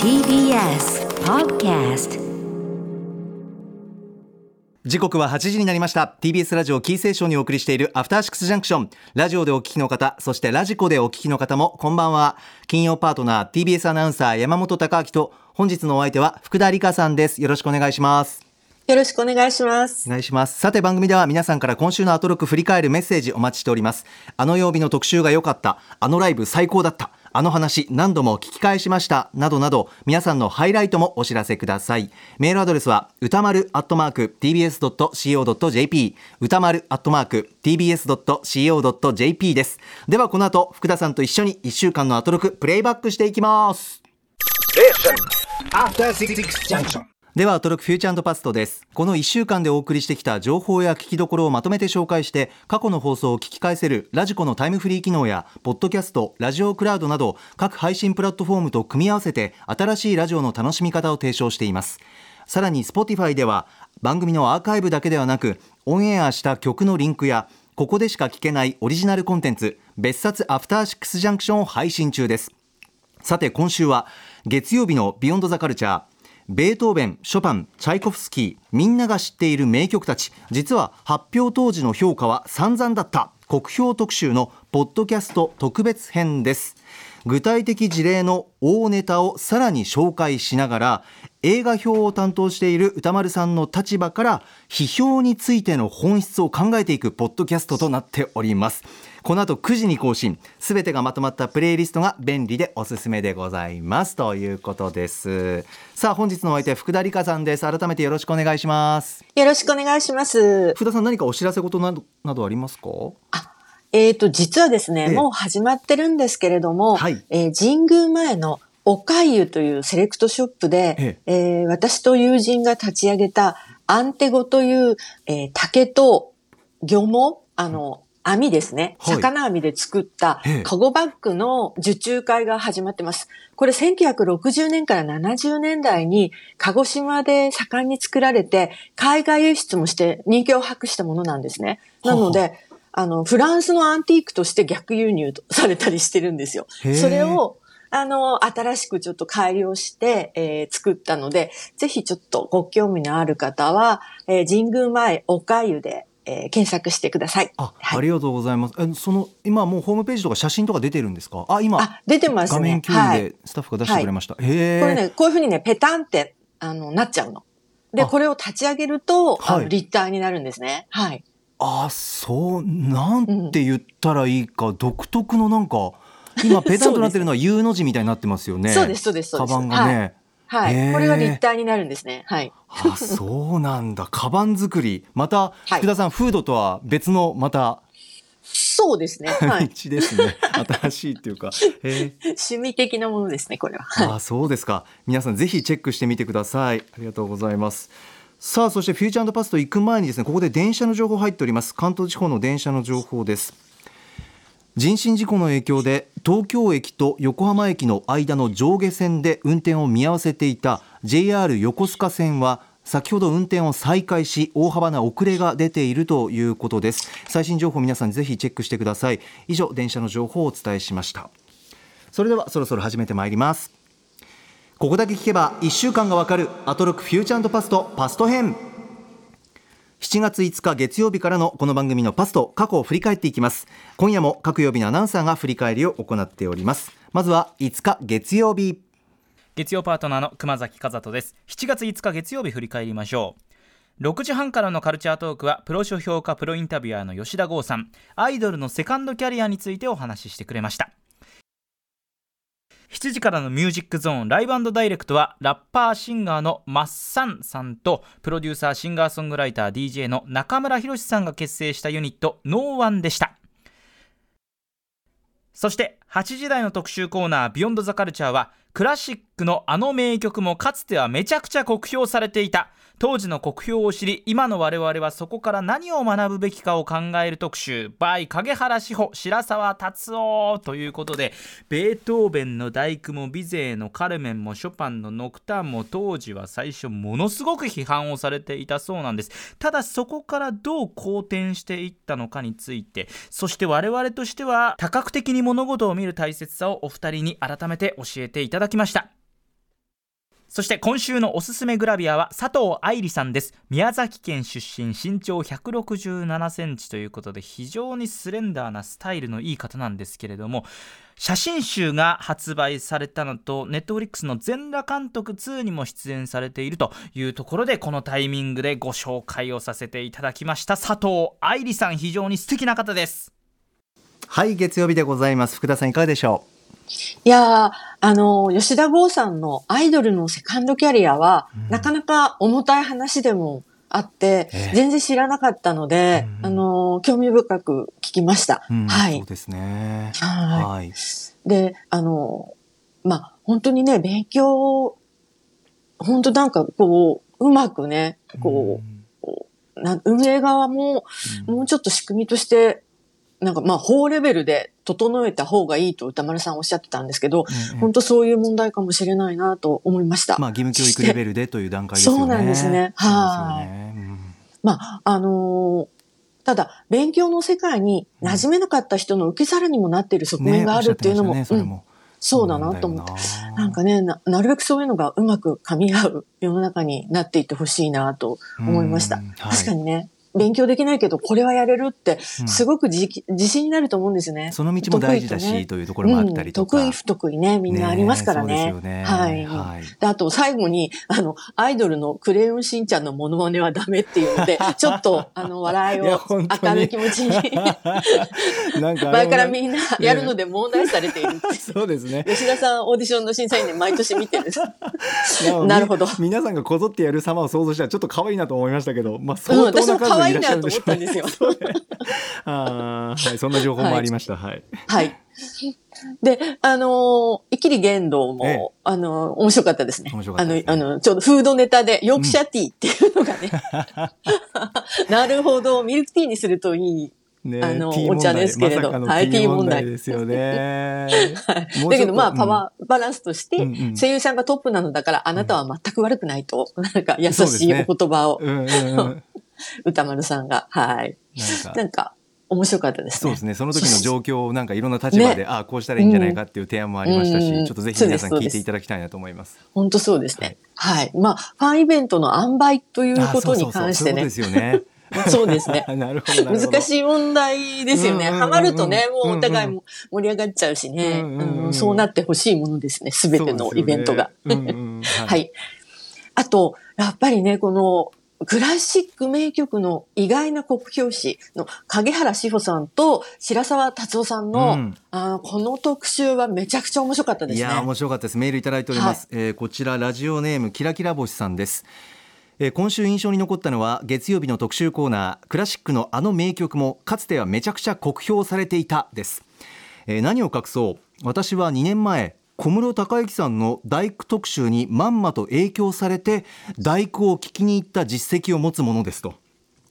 TBS Podcast 時刻は8時になりました。TBS ラジオキーセーションにお送りしているアフターシックスジャンクション。ラジオでお聞きの方そしてラジコでお聞きの方もこんばんは。金曜パートナー TBS アナウンサー山本貴明と本日のお相手は福田理香さんです。よろしくお願いします。よろしくお願いします。お。願いします。さて番組では皆さんから今週のアトロク振り返るメッセージお待ちしております。あの曜日の特集が良かった。あのライブ最高だった。あの話何度も聞き返しました。などなど皆さんのハイライトもお知らせください。メールアドレスは歌丸アットマーク tbs.co.jp 歌丸アットマーク tbs.co.jp です。ではこの後福田さんと一緒に1週間のアトロクプレイバックしていきます。After Six Junction. ではトロックフューチャーパストです。この1週間でお送りしてきた情報や聞きどころをまとめて紹介して過去の放送を聞き返せるラジコのタイムフリー機能やポッドキャストラジオクラウドなど各配信プラットフォームと組み合わせて新しいラジオの楽しみ方を提唱しています。さらに Spotify では番組のアーカイブだけではなくオンエアした曲のリンクやここでしか聞けないオリジナルコンテンツ別冊アフターシックスジャンクションを配信中です。さて今週は月曜日のビヨンドザカルチャーベートーベン、ショパン、チャイコフスキーみんなが知っている名曲たち。実は発表当時の評価は散々だった。酷評特集のポッドキャスト特別編です。具体的事例の大ネタをさらに紹介しながら映画表を担当している歌丸さんの立場から批評についての本質を考えていくポッドキャストとなっております。この後9時に更新。すべてがまとまったプレイリストが便利でおすすめでございます。ということです。さあ本日のお相手福田理香さんです。改めてよろしくお願いします。よろしくお願いします。福田さん何かお知らせ事などなどありますか？えっ、と、実はですね、ええもう始まってるんですけれども、はいえー神宮前のおかゆというセレクトショップで、えー私と友人が立ち上げたアンテゴという、えー竹と漁網、あの、網ですね。はい魚網で作ったええカゴバッグの受注会が始まってます。これ1960年から70年代に鹿児島で盛んに作られて、海外輸出もして人気を博したものなんですね。なので、あの、フランスのアンティークとして逆輸入されたりしてるんですよ。それを、あの、新しくちょっと改良して、えー作ったので、ぜひちょっとご興味のある方は、えー神宮前おかゆで、えー検索してください。あ、はいありがとうございますえその今もうホームページとか写真とか出てるんですか？あ今あ、出てますね。画面共有でスタッフが出してくれました、へえこれね、こういうふうにね、ペタンって、あの、なっちゃうの。で、あこれを立ち上げると、あはいの立体になるんですね。はい。あそうなんて言ったらいいか、独特のなんか 今ペタンとなってるのは U の字みたいになってますよねそうです、そうです、そうです。カバンがね、はい。はい。これが立体になるんですね。はい。あそうなんだ カバン作りまたはい福田さん、フードとは別のまたそうですね。はい。道ですね、新しいっていうかへえ趣味的なものですね、これは。はいあそうですか皆さんぜひチェックしてみてくださいありがとうございますさあそしてフューチャーパスト行く前にですねここで電車の情報入っております。関東地方の電車の情報です。人身事故の影響で東京駅と横浜駅の間の上下線で運転を見合わせていた JR 横須賀線は先ほど運転を再開し大幅な遅れが出ているということです。最新情報皆さんぜひチェックしてください。以上電車の情報をお伝えしました。それではそろそろ始めてまいります。ここだけ聞けば1週間がわかるアトロックフューチャーパストパスト編。7月5日月曜日からのこの番組のパスト過去を振り返っていきます。今夜も各曜日のアナウンサーが振り返りを行っております。まずは5日月曜日。月曜パートナーの熊崎和人です。7月5日月曜日振り返りましょう。6時半からのカルチャートークはプロ書評家プロインタビュアーの吉田剛さん。アイドルのセカンドキャリアについてお話ししてくれました。7時からのミュージックゾーンライブダイレクトはラッパーシンガーのマッサンさんとプロデューサーシンガーソングライター DJ の中村博さんが結成したユニットノーワンでした。そして8時台の特集コーナー「ビヨンドザカルチャーはクラシックのあの名曲もかつてはめちゃくちゃ酷評されていた。当時の酷評を知り今の我々はそこから何を学ぶべきかを考える特集 by 影原志保白沢達夫ということでベートーベンの大工もビゼーのカルメンもショパンのノクターンも当時は最初ものすごく批判をされていたそうなんです。ただそこからどう好転していったのかについてそして我々としては多角的に物事を見見る大切さをお二人に改めて教えていただきました。そして今週のおすすめグラビアは佐藤愛理さんです。宮崎県出身身長167センチということで非常にスレンダーなスタイルのいい方なんですけれども写真集が発売されたのとネットフリックスの全裸監督2にも出演されているというところでこのタイミングでご紹介をさせていただきました佐藤愛理さん。非常に素敵な方です。はい月曜日でございます福田さんいかがでしょう？いやー、あの、吉田剛さんのアイドルのセカンドキャリアは、うん、なかなか重たい話でもあって、えー、全然知らなかったので、うん、あの、興味深く聞きました。うん、はい。そうですね。はい。で、あの、まあ、本当にね、勉強、本当なんかこう、うまくね、こう、な運営側も、もうちょっと仕組みとしてなんかまあ法レベルで整えた方がいいと歌丸さんおっしゃってたんですけど、うんうん、本当そういう問題かもしれないなと思いました。まあ義務教育レベルでという段階ですよね。そうなんですね。はい、ね。うん、まあ、あのー、ただ、勉強の世界に馴染めなかった人の受け皿にもなっている側面があるっていうのも、ねねも。そうだなと思って。なんかねな、なるべくそういうのがうまく噛み合う世の中になっていってほしいなと思いました。はい、確かにね、勉強できないけど、これはやれるって、すごく自,、自信になると思うんですよね。その道も大事だし、ね、というところもあったりとか。うん、得意不得意ね、みんなありますからね。ねねはい。はい、あと、最後に、あの、アイドルのクレヨンしんちゃんのモノマネはダメっていうので、ちょっと、あの、笑いを明るい気持ちに。なんか、前からみんなやるので問題されている そうですね。吉田さん、オーディションの審査員で毎年見てる。なるほど。皆さんがこぞってやる様を想像したら、ちょっと可愛いなと思いましたけど、まあ、相当な数愛いなと思ったんですよ。あはい、そんな情報もありました。はい。はい。で、あのー、イキリ言動も、ええ、あのー、面白かったですね。面白かった、ね、あの、あの、ちょうどフードネタで、ヨークシャティーっていうのがね、うん、なるほど、ミルクティーにするといいね、あの、お茶ですけれど。はい、ティー問題ですよね。はい。だけどまあ、パワーバランスとして、声優さんがトップなのだから、あなたは全く悪くないと、なんか優しいお言葉を、歌丸さんが、はい。なんか、面白かったですね。そうですね。その時の 状況をなんかいろんな立場で、ね、ああ、こうしたらいいんじゃないかっていう提案もありましたし、うん、ちょっとぜひ皆さん聞いていただきたいなと思います。本当そうですね。はい。まあ、ファンイベントの塩梅ということに関してね。そうですよね。そうですね。難しい問題ですよね。ハマるとね、もうお互いも盛り上がっちゃうしね。そうなってほしいものですね。すべてのイベントが。はい。あと、やっぱりね、この、クラシック名曲の意外な国評師の影原志保さんと白沢達夫さんの、うん、あこの特集はめちゃくちゃ面白かったですね。いや面白かったです。メールいただいております。はい、えー、こちらラジオネームキラキラ星さんです。えー、今週印象に残ったのは月曜日の特集コーナークラシックのあの名曲もかつてはめちゃくちゃ酷評されていたです、えー、何を隠そう？私は2年前小室孝之さんの大工特集にまんまと影響されて大工を聞きに行った実績を持つものですと。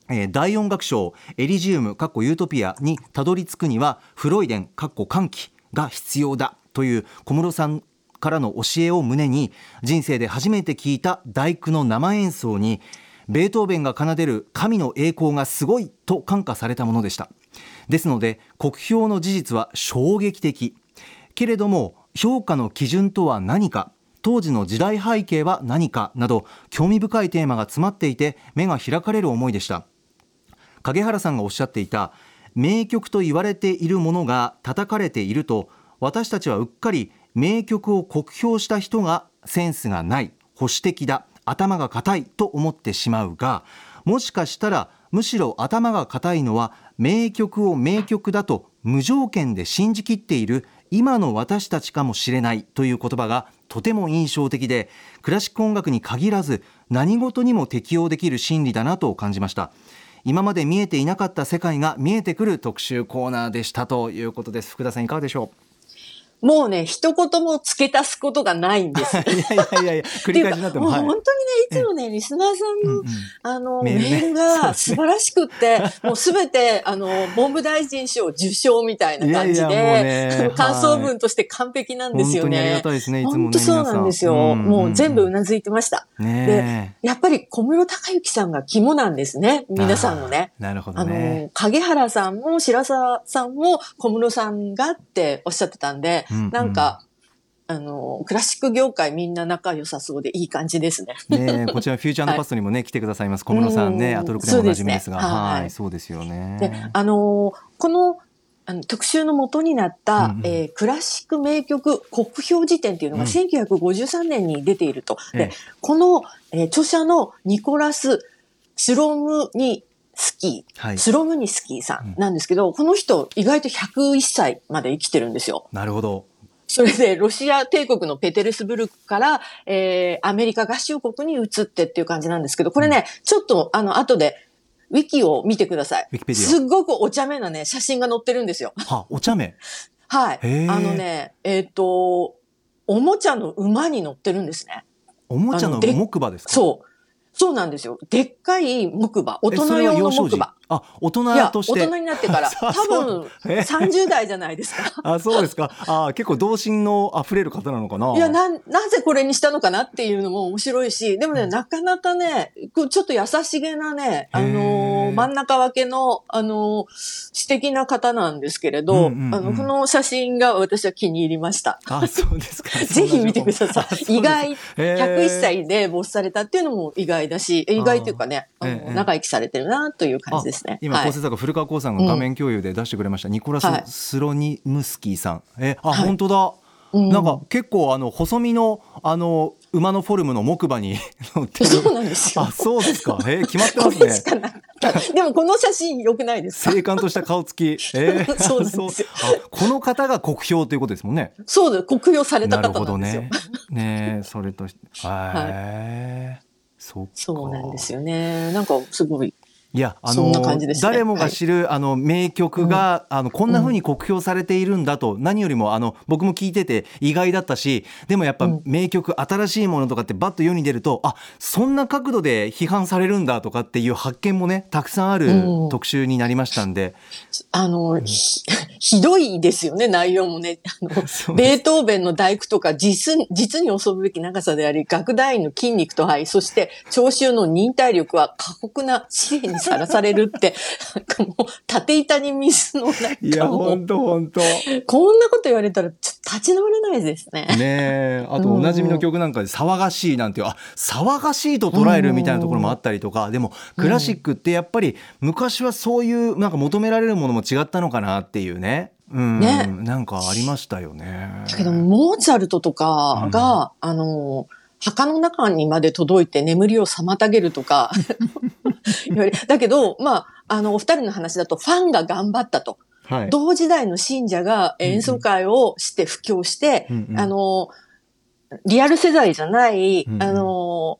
えー、大音楽賞エリジウムかっこユートピアにたどり着くにはフロイデンかっこ歓喜が必要だという小室さんからの教えを胸に人生で初めて聞いた大工の生演奏にベートーベンが奏でる神の栄光がすごいと感化されたものでした。ですので国評の事実は衝撃的。けれども評価の基準とは何か当時の時代背景は何かなど興味深いテーマが詰まっていて目が開かれる思いでした。影原さんがおっしゃっていた名曲と言われているものが叩かれていると私たちはうっかり名曲を酷評した人がセンスがない保守的だ頭が固いと思ってしまうがもしかしたらむしろ頭が固いのは名曲を名曲だと無条件で信じきっている今の私たちかもしれないという言葉がとても印象的でクラシック音楽に限らず何事にも適用できる心理だなと感じました。今まで見えていなかった世界が見えてくる特集コーナーでしたということです。福田さんいかがでしょう？もうね、一言も付け足すことがないんです。いやいやいやいや、繰り返しになっても。はいもう本当にね、いつもね、リスナーさんの、うんうんあの、メメールねールが素晴らしくって、もうすべて、あの、文部大臣賞受賞みたいな感じいやいやもうで、感想文として完璧なんですよ本当にありがね。たいですね、いつもね。本当そうなんですよ。もう全部うなずいてました。ねやっぱり小室孝之さんが肝なんですね。え皆さんのね。なるほあどね。の、影原さんも白沢さんも小室さんがっておっしゃってたんで、うんうんなんか、あの、クラシック業界みんな仲良さそうでいい感じですね。ねえこちら フューチャーパストにもね、来てくださいます。小室さんね、うんアトロクでもおなじみですが。すねはいはい、そうですよでね。、あのーこの、あの特集の元になった、うんうんえークラシック名曲国評辞典っていうのがうん1953年に出ていると。ええで、この、えー著者のニコラス・スロムニスキー、はい。スロムニスキーさんなんですけど、この人意外と101歳まで生きてるんですよ。なるほど。それで、ロシア帝国のペテルスブルクから、えー、アメリカ合衆国に移ってっていう感じなんですけど、これね、ちょっと、あの、後で、ウィキを見てください。ウィキペディアすっごくお茶目なね、写真が載ってるんですよ。は、お茶目？はい。あのね、えっ、と、おもちゃの馬に乗ってるんですね。おもちゃの木馬ですか？そう。そうなんですよ。でっかい木馬。大人用の木馬。あ、大人として。人になってから、あ多分、え？30代じゃないですか。あ、そうですか。あ、結構童心の溢れる方なのかな。いや、な、なぜこれにしたのかなっていうのも面白いし、でもね、なかなかね、ちょっと優しげなね、あの真ん中分けの、あのー素敵な方なんですけれど、うんうんうんあの、この写真が私は気に入りました。あ、そうですか。ぜひ見てください。意外、へー101歳で没されたっていうのも意外だし、意外というかね、あの、ええ長生きされてるなという感じですね。今、はい構成作家古川光さんが画面共有で出してくれました、ニコラはいス・スロニムスキーさん。え、あ、はい本当だ。うんなんか結構あの細身のあの馬のフォルムの木馬に乗ってる。そうなんですよあ、。そうですか。えー決まってこますね。でもこの写真良くないですか？とした顔つき。えーそうですよあこの方が国評ということですもんね。そうです。酷評された方なんですよ。ほどね。ねえそれとし、へえ、そ。そうなんですよね。なんかすごい。いや、あその、ね。誰もが知る、あの、名曲が、あの、こんな風に酷評されているんだと、何よりも、あの、僕も聞いてて意外だったし、でもやっぱうん。名曲、新しいものとかってバッと世に出ると、あ、そんな角度で批判されるんだとかっていう発見もね、たくさんあるうん。特集になりましたんで、あの、ひ ひどいですよね、内容もね。あのベートーベンの大工とか実、実に恐るべき長さであり、楽団員の筋肉と肺、そして聴衆の忍耐力は過酷な試練にさらされるって、なんかもう、縦板に水のいや、なんかもう、ほんとほんと。こんなこと言われたら、ちょっと立ち直れないですね。ねえ、あとおなじみの曲なんかで騒がしいなんていう、あ、騒がしいと捉えるみたいなところもあったりとか、でもクラシックってやっぱり昔はそういうなんか求められるものも違ったのかなっていうね。うん、ね。なんかありましたよね。だけど、モーツァルトとかが、あの、墓の中にまで届いて眠りを妨げるとか言われ、だけど、まあ、あの、お二人の話だとファンが頑張ったと。はい。同時代の信者が演奏会をして布教して、うんうんあの、リアル世代じゃない、うんうんあの、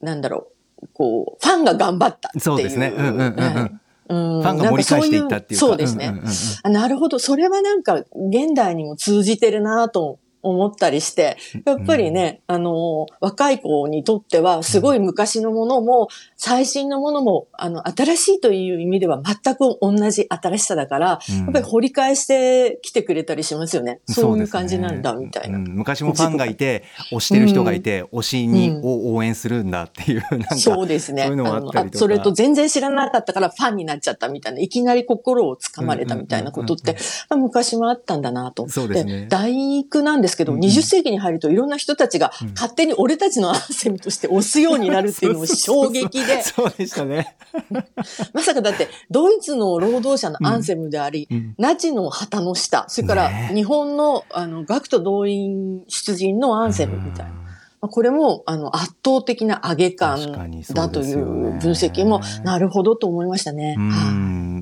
なんだろう、こう、ファンが頑張ったっていう。そうですね。うんうんうんうん。はいうんファンが盛り返していったっていうか。そうですね。んんうんうんあなるほど。それはなんか、現代にも通じてるなと思ったりして、やっぱりね、あの、若い子にとっては、すごい昔のものも、最新のものも、あの、新しいという意味では全く同じ新しさだから、うん。やっぱり掘り返してきてくれたりしますよね。そういう感じなんだ、みたいな。うん。昔もファンがいて、推してる人がいて、推しに、を応援するんだっていう、なんか。そうですね。そういうのもあったそれと全然知らなかったからファンになっちゃったみたいな、いきなり心をつかまれたみたいなことっうん。うん。て、まあ昔もあったんだなと。そうですね。大工なんですけど、うんうん。20世紀に入るといろんな人たちがうん。勝手に俺たちのアンセムとして押すようになるっていうのも 衝撃で、そうでしたね。まさかだってドイツの労働者のアンセムであり、うん。ナチの旗の下、それからね。日本のあの学徒動員出陣のアンセムみたいな。まあこれも、あの、圧倒的な上げ感だという分析も、なるほどと思いましたね。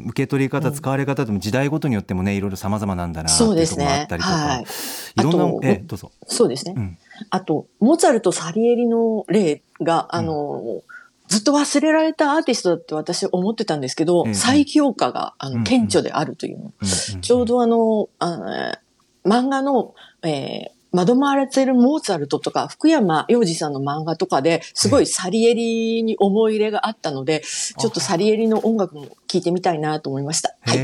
受け取り方、使われ方でも時代ごとによってもね、いろいろ様々なんだなっていそうところもあったりとか。はい。い。ろんなえ、どうぞ。そうですね。うん。あと、モーツァルト・サリエリの例が、あの、ずっと忘れられたアーティストだって私思ってたんですけど、ええ再評価が、あの、顕著であるというちょうどあの、あのえー漫画の、えー惑われてるモーツァルトとか、福山洋二さんの漫画とかですごいサリエリに思い入れがあったので、ちょっとサリエリの音楽も聴いてみたいなと思いました。はい。へ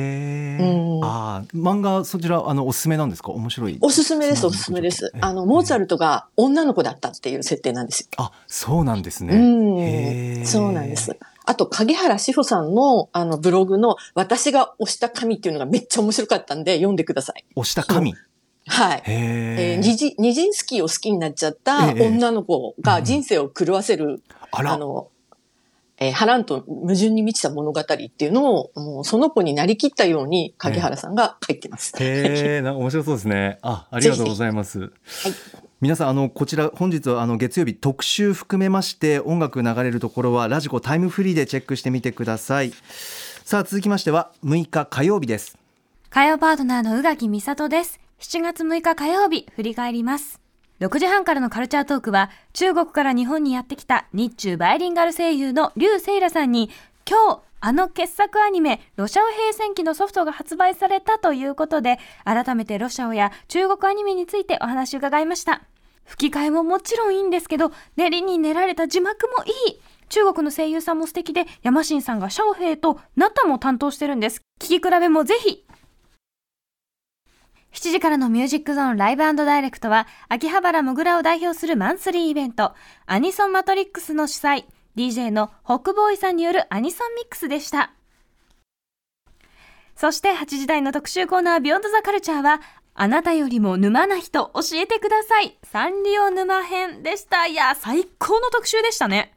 え。ああ、漫画そちらあのおすすめなんですか？面白い。おすすめです、おすすめです。あの、モーツァルトが女の子だったっていう設定なんですよ。あ、そうなんですね。うん。そうなんです。あと、影原志保さんの、あの、ブログの、私が押した神っていうのがめっちゃ面白かったんで、読んでください。押した神？はい。えー、ニジニジンスキーを好きになっちゃった女の子が人生を狂わせる、ああの、えー、波乱と矛盾に満ちた物語っていうのを、もうその子になりきったように、影原さんが書いてます。へえ、なんか面白そうですね。あ、ありがとうございます。はい。皆さん、あの、こちら、本日は、あの、月曜日特集含めまして、音楽流れるところは、ラジコタイムフリーでチェックしてみてください。さあ、続きましては、6日火曜日です。火曜パートナーの宇垣美里です。7月6日火曜日、振り返ります。6時半からのカルチャートークは、中国から日本にやってきた日中バイリンガル声優の劉セイラさんに、今日、あの傑作アニメ、ロシアオ平戦記のソフトが発売されたということで、改めてロシアオや中国アニメについてお話を伺いました。吹き替えももちろんいいんですけど、練りに練られた字幕もいい。中国の声優さんも素敵で、山新さんがシャオヘイとナタも担当してるんです。聞き比べもぜひ7時からのミュージックゾーンライブダイレクトは、秋葉原もぐらを代表するマンスリーイベント、アニソンマトリックスの主催、DJ のホックボーイさんによるアニソンミックスでした。そして8時台の特集コーナービヨンドザカルチャーは、あなたよりも沼な人教えてください。サンリオ沼編でした。いや、最高の特集でしたね。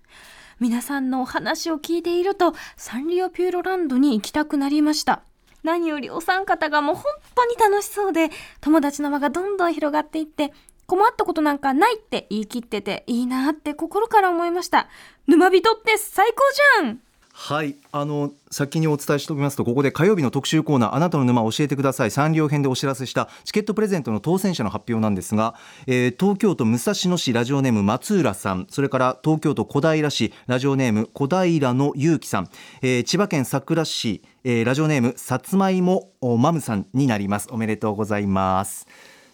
皆さんのお話を聞いていると、サンリオピューロランドに行きたくなりました。何よりお三方がもう本当に楽しそうで、友達の輪がどんどん広がっていって、困ったことなんかないって言い切ってていいなって心から思いました。沼人って最高じゃんはい。あの先にお伝えしておきますとここで火曜日の特集コーナーあなたの沼教えてください。サンリオ編でお知らせしたチケットプレゼントの当選者の発表なんですが、えー、東京都武蔵野市ラジオネーム松浦さん。それから東京都小平市ラジオネーム小平のゆうきさん、えー、千葉県佐倉市、えー、ラジオネームさつまいもマムさんになります。おめでとうございます。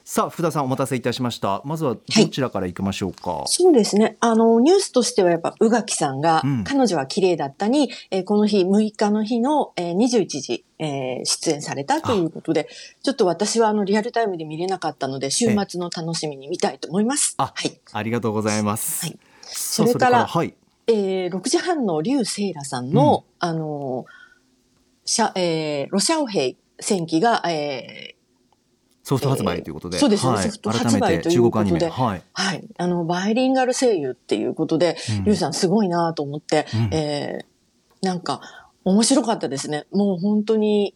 さあ福田さんお待たせいたしました。まずはどちらから行きましょうか、はい、そうですね。あのニュースとしてはやっぱ宇垣さんが、うん、彼女は綺麗だったに、えー、この日6日の日の、えー、21時、えー、出演されたということでちょっと私はあのリアルタイムで見れなかったので週末の楽しみに見たいと思います。あ、はい、ありがとうございます、はい、それからはい。えー、6時半の劉セイラさんの、うん、あのシャ、えー、ロシアオヘイ戦記が、えーソフト発売ということで。そうですね、はい、ソフト発売ということで。はい。はい。あの、バイリンガル声優っていうことで、リュウさんすごいなと思って、うん、えー、なんか、面白かったですね。もう本当に、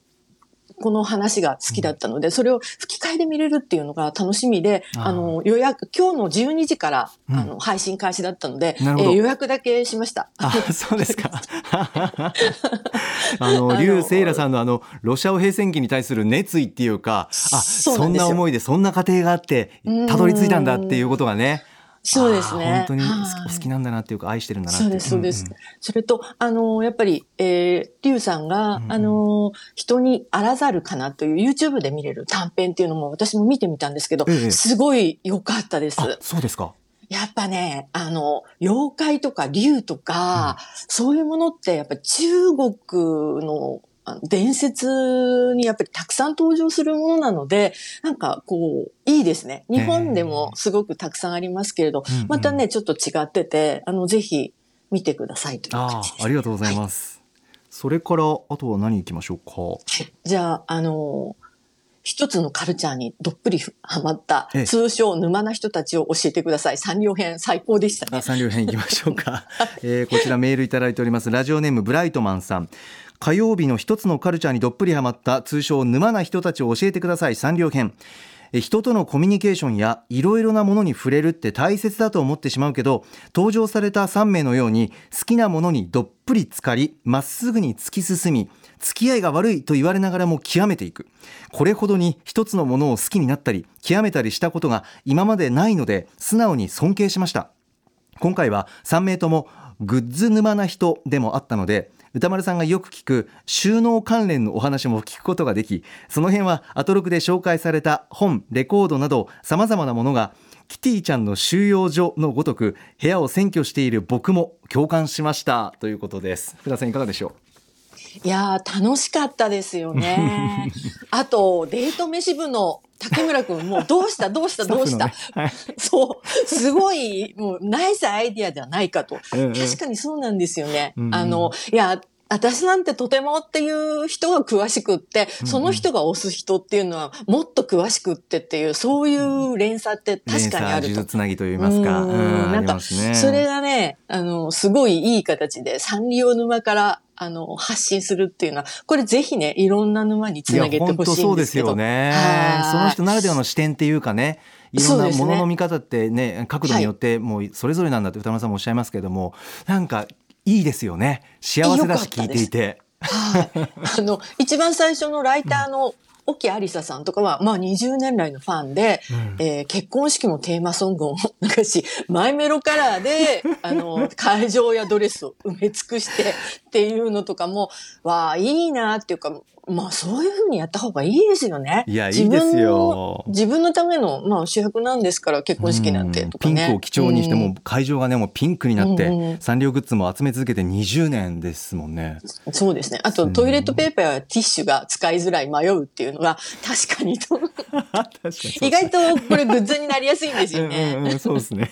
この話が好きだったので、うん、それを吹き替えで見れるっていうのが楽しみで、あの、予約、今日の12時から、うん、あの、配信開始だったので、えー、予約だけしました。あ、そうですか。あの、リュウ・セイラさんのあの、ロシアオ平戦記に対する熱意っていうか、あ、そんな思いで、そんな過程があって、たどり着いたんだっていうことがね。そうですね。本当にお好きなんだなっていうか、愛してるんだなってそうです、そうです。うんうん、それと、あの、やっぱり、えー、リュウさんが、うんうん、あの、人にあらざるかなという YouTube で見れる短編っていうのも私も見てみたんですけど、ええ、すごい良かったです。そうですか。やっぱね、あの、妖怪とか竜とか、うん、そういうものって、やっぱ中国の伝説にやっぱりたくさん登場するものなので、なんかこう、いいですね。日本でもすごくたくさんありますけれど、またね、ちょっと違ってて、あの、ぜひ見てくださいという感じです、あ。ありがとうございます。はい、それから、あとは何行きましょうか？じゃあ、あの、一つのカルチャーにどっぷりハマった、通称沼な人たちを教えてください。三両編最高でしたね。三両編行きましょうか。えー、こちらメールいただいております。ラジオネームブライトマンさん。火曜日の一つのカルチャーにどっぷりハマった通称沼な人たちを教えてください三両編。人とのコミュニケーションやいろいろなものに触れるって大切だと思ってしまうけど登場された3名のように好きなものにどっぷり浸かりまっすぐに突き進み付き合いが悪いと言われながらも極めていく。これほどに一つのものを好きになったり極めたりしたことが今までないので素直に尊敬しました。今回は3名ともグッズ沼な人でもあったので歌丸さんがよく聞く収納関連のお話も聞くことができその辺はアトロクで紹介された本レコードなどさまざまなものがキティちゃんの収容所のごとく部屋を占拠している僕も共感しました。ということです。福田さんいかがでしょう？いやー、楽しかったですよね。あと、デート飯部の竹村くんも、どうした？どうした？うどうした、ねはい。そう、すごい、もう、ナイスアイディアじゃないかと。うんうん。確かにそうなんですよね。うんうん。あの、いや、私なんてとてもっていう人が詳しくって、その人が押す人っていうのはもっと詳しくってっていう、そういう連鎖って確かにあると連鎖。つなぎと言いますか。うん。なんか、それがね、あの、すごいいい形で、サンリオ沼から、あの、発信するっていうのは、これぜひね、いろんな沼につなげてほしいんですけそうですよね。はい。その人ならではの視点っていうかねいろんなものの見方ってね角度によってもうそれぞれなんだって歌丸さんもおっしゃいますけどもなんかいいですよね。幸せだし聞いていて。はい。あの、一番最初のライターの、沖有沙さんとかは、まあ20年来のファンで、えー結婚式もテーマソングを流し、マイメロカラーで、あの、会場やドレスを埋め尽くしてっていうのとかも、わあ、いいなっていうか、まあそういうふうにやった方がいいですよね。いやいいですよ自分のための、まあ主役なんですから、結婚式なんてとかね。うんピンクを基調にしても会場がねもうピンクになって、うんうんサンリオグッズも集め続けて20年ですもんね。そうですね。あと、トイレットペーパーやティッシュが使いづらい迷うっていうのが、確かにと、確かに意外とこれグッズになりやすいんですよね。うんうんうんそうですね。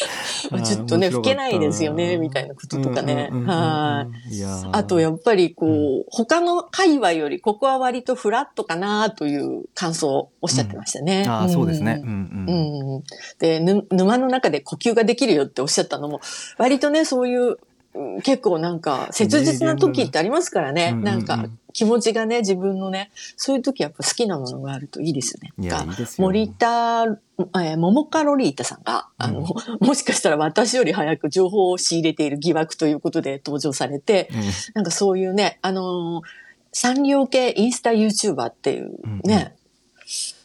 まあちょっとね、吹けないですよね、みたいなこととかね。うんうんうんうんはい。あと、やっぱりこう、他の界隈より、ここは割とフラットかなという感想をおっしゃってましたね。あーそうですね。ううんんうんうん。で、ぬ沼の中で呼吸ができるよっておっしゃったのも、割とね、そういう、うん結構なんか、切実な時ってありますからね。うんうんうん。なんか、気持ちがね、自分のね、そういう時やっぱ好きなものがあるといいですよね。いやいいですよ。森田、えー、桃カロリータさんが、あの、もしかしたら私より早く情報を仕入れている疑惑ということで登場されて、うんなんかそういうね、あのーサンリオ系インスタ YouTuber っていうね、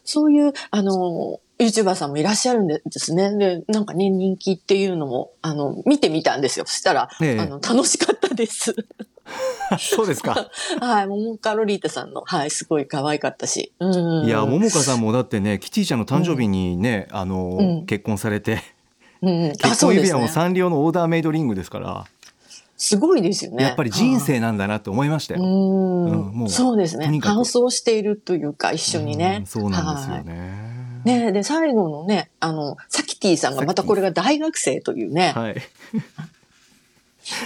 そういう、あのー YouTuber さんもいらっしゃるんですね。で、なんかね、人気っていうのも、あの、見てみたんですよ。そしたら、ええあの、楽しかったです。そうですか。はい、モモカロリータさんの、はい、すごい可愛かったし。うん。いや、ももかさんもだってね、キティちゃんの誕生日にね、あの、うん結婚されて、うん、あ、結婚指輪も。サンリオのオーダーメイドリングですから、すごいですよね。やっぱり人生なんだなって思いましたよ。うんうんもうそうですね。乾燥しているというか、一緒にね。うんそうなんですよはいね。ね。で、最後のね、あの、サキティさんがまたこれが大学生というね、はい。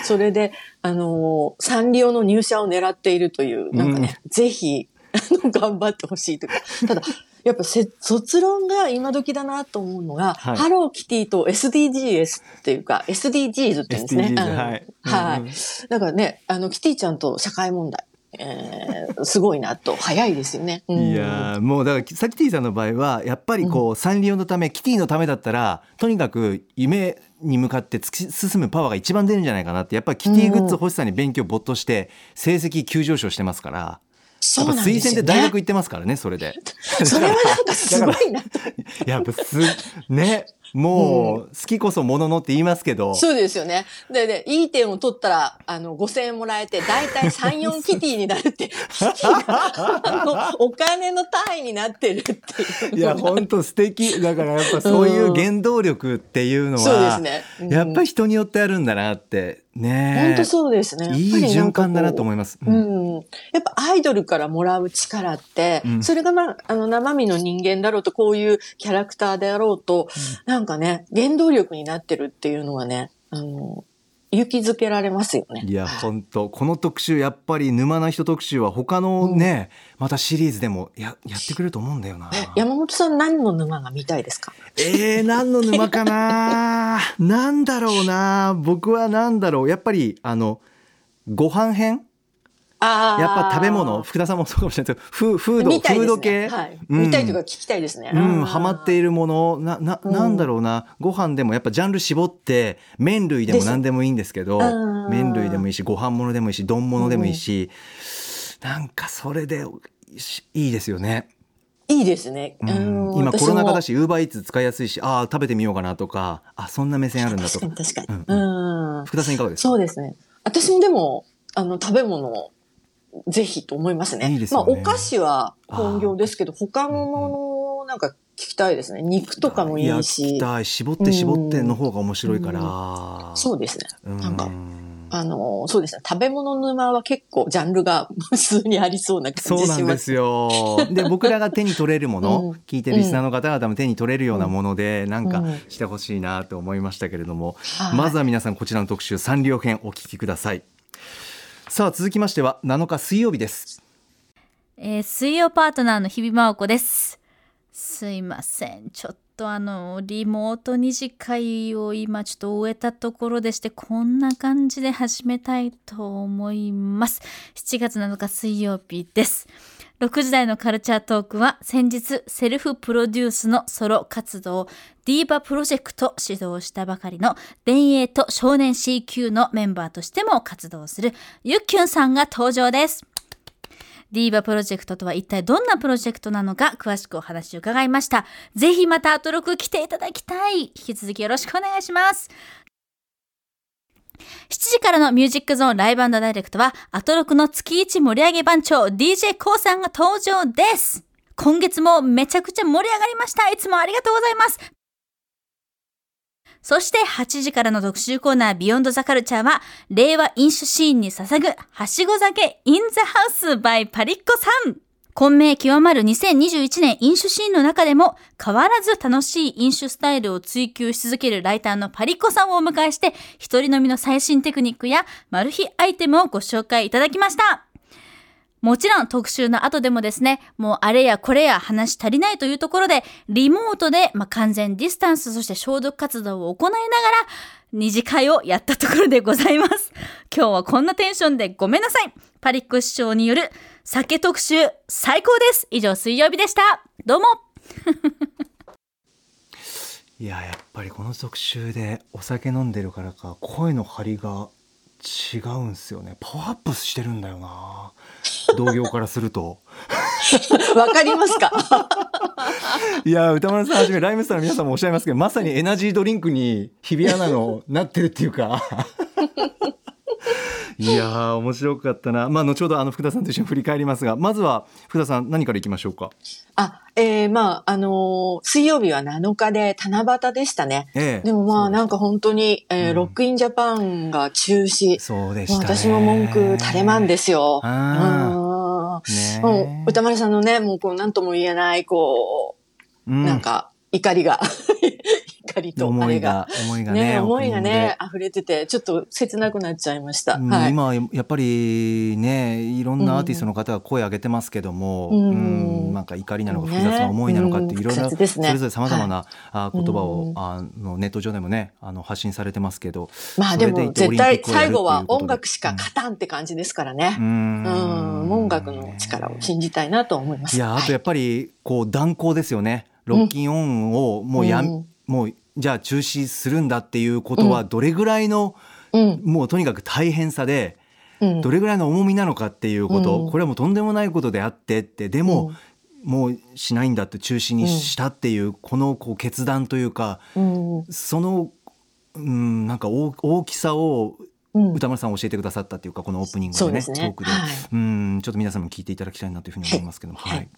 それで、あの、サンリオの入社を狙っているという、なんかね、ぜひ、あの、頑張ってほしいというか、ただ、やっぱせ卒論が今時だなと思うのが、はい。ハローキティと SDGs っていうか、SDGs って言うんですね。はい。はい。うんうん。だからね、あの、キティちゃんと社会問題、えー、すごいなと、早いですよね。うんいやーもうだからさキティさんの場合はやっぱりこう、サンリオのためキティのためだったらとにかく夢に向かって突き進むパワーが一番出るんじゃないかなってやっぱりキティグッズ欲しさに勉強没頭して成績急上昇してますからそうやっぱ推なんですよね。薦で大学行ってますからねそれで。それはなんかすごいなと。やっぱすねもう好きこそもののって言いますけど、そうですよね。で、で、いい点を取ったら、あの、5000円もらえて、だいたい3、4キティになるって、キティが、あの、お金の単位になってるっていう。いや本当素敵だからやっぱそういう原動力っていうのは、そうですね。うんやっぱり人によってあるんだなってね本当そうですね。いい循環だなと思います。ううんん。やっぱアイドルからもらう力って、うんそれがまあ、あの、生身の人間だろうと、こういうキャラクターであろうと、なんかね、原動力になってるっていうのはね、あの、勇気づけられますよね。いや本当この特集やっぱり沼な人特集は他のね、またシリーズでもややってくれると思うんだよな。え山本さん何の沼が見たいですか？えー、何の沼かな？なんだろうな？僕はなんだろう？やっぱりあのご飯編？ああ。やっぱ食べ物福田さんもそうかもしれないですけどフーフード、ねフード系、はい。うん見たいとか聞きたいですね。うん、ハマっている。るものななうんなんだろうな、ご飯でもやっぱジャンル絞って麺類でも何でもいいんですけどうん麺類でもいいしご飯物でもいいし丼物でもいいし、なんかそれでしいいですよね、いいですね。うんうん今コロナ禍だし。しウーバーイーツ使いやすいしああ食べてみようかなとかあそんな目線あるんだとか確かに確かに。ううん。福田さんいかがですか？そうですね。私もでも、あの、食べ物をぜひと思いますね。いいですよねまあ、お菓子は本業ですけど、他のものをなんか聞きたいですね。肉とかもいいしい絞って絞っての方が面白いから。そうですね。うんなんか、あの、そうですね。食べ物沼は結構ジャンルが 普通にありそうな感そうじしま。なんですすよ。で、僕らが手に取れるもの、うん聞いてるリスナーの方々も手に取れるようなもので、なんかうんしてほしいなと思いましたけれども、はいまずは皆さんこちらの特集、サンリオ編お聞きください。さあ、続きましては7日水曜日です。えー水曜パートナーの日々真央子です。すいません。ちょっとあの、リモート二次会を今ちょっと終えたところでして、こんな感じで始めたいと思います。7月7日水曜日です。6時台のカルチャートークは先日セルフプロデュースのソロ活動ディーバプロジェクト指導したばかりの電影と少年 CQ のメンバーとしても活動するゆっきゅんさんが登場です。ディーバプロジェクトとは一体どんなプロジェクトなのか詳しくお話を伺いました。ぜひまたアトロク来ていただきたい。引き続きよろしくお願いします。7時からのミュージックゾーンライブダイレクトは、アトロクの月1盛り上げ番長 d j k o さんが登場です。今月もめちゃくちゃ盛り上がりました。いつもありがとうございます。そして8時からの特集コーナービヨンドザカルチャーは、令和飲酒シーンに捧ぐ、はしご酒 in the house by パリッコさん。混迷極まる2021年飲酒シーンの中でも変わらず楽しい飲酒スタイルを追求し続けるライターのパリッコさんをお迎えして一人飲みの最新テクニックやマル秘アイテムをご紹介いただきました。もちろん特集の後でもですね、もうあれやこれや話足りないというところで、リモートで、まあ、完全ディスタンス、そして消毒活動を行いながら、二次会をやったところでございます。今日はこんなテンションでごめんなさい。パリッコ師匠による酒特集最高です。以上水曜日でした。どうも。いや、やっぱりこの特集でお酒飲んでるからか、声の張りが違うんすよね。パワーアップしてるんだよな。同業からすると。わかりますか？いや歌丸さんはじめライムスターの皆さんもおっしゃいますけどまさにエナジードリンクに日比アナのなってるっていうかいやー面白かったな。まあ後ほどあの福田さんと一緒に振り返りますがまずは福田さん何からいきましょうか？あ、えー、まあ、あのー水曜日は7日で七夕でしたね。ええ。でもまあなんか本当に、えーうん。ロックインジャパンが中止。そうでしたね。私も文句垂れまんですよ。あうん。歌丸さんのね、もうこう何とも言えない、こう、うん。なんか怒りが、怒りとあ思いれが。が。思いがねね、思いがね溢れてて、ちょっと切なくなっちゃいました。うんはい。今やっぱりねいろんなアーティストの方が声を上げてますけども、うん。うんなんか怒りなのかね。複雑な思いなのかっていろいろね。それぞれさまざまなあ言葉をうん。あのネット上でもねあの発信されてますけどまあでも絶対最後は音楽しか勝たんって感じですからね。ううん。ん、音楽の力を信じたいなと思います。いやあとやっぱりこう断行ですよねロッキンオンをもうや、うん。もうじゃあ中止するんだっていうことはどれぐらいの、うん、もうとにかく大変さでうん、どれぐらいの重みなのかっていうこと、うん。これはもうとんでもないことであってってでも、もうしないんだって中止にしたっていう、このこう決断というかうん、その、うん、なんか大大きさをうん、歌丸さん教えてくださったっていうかこのオープニングでね。トークで、はい。うんちょっと皆さんも聞いていただきたいなというふうに思いますけども。はい。はい。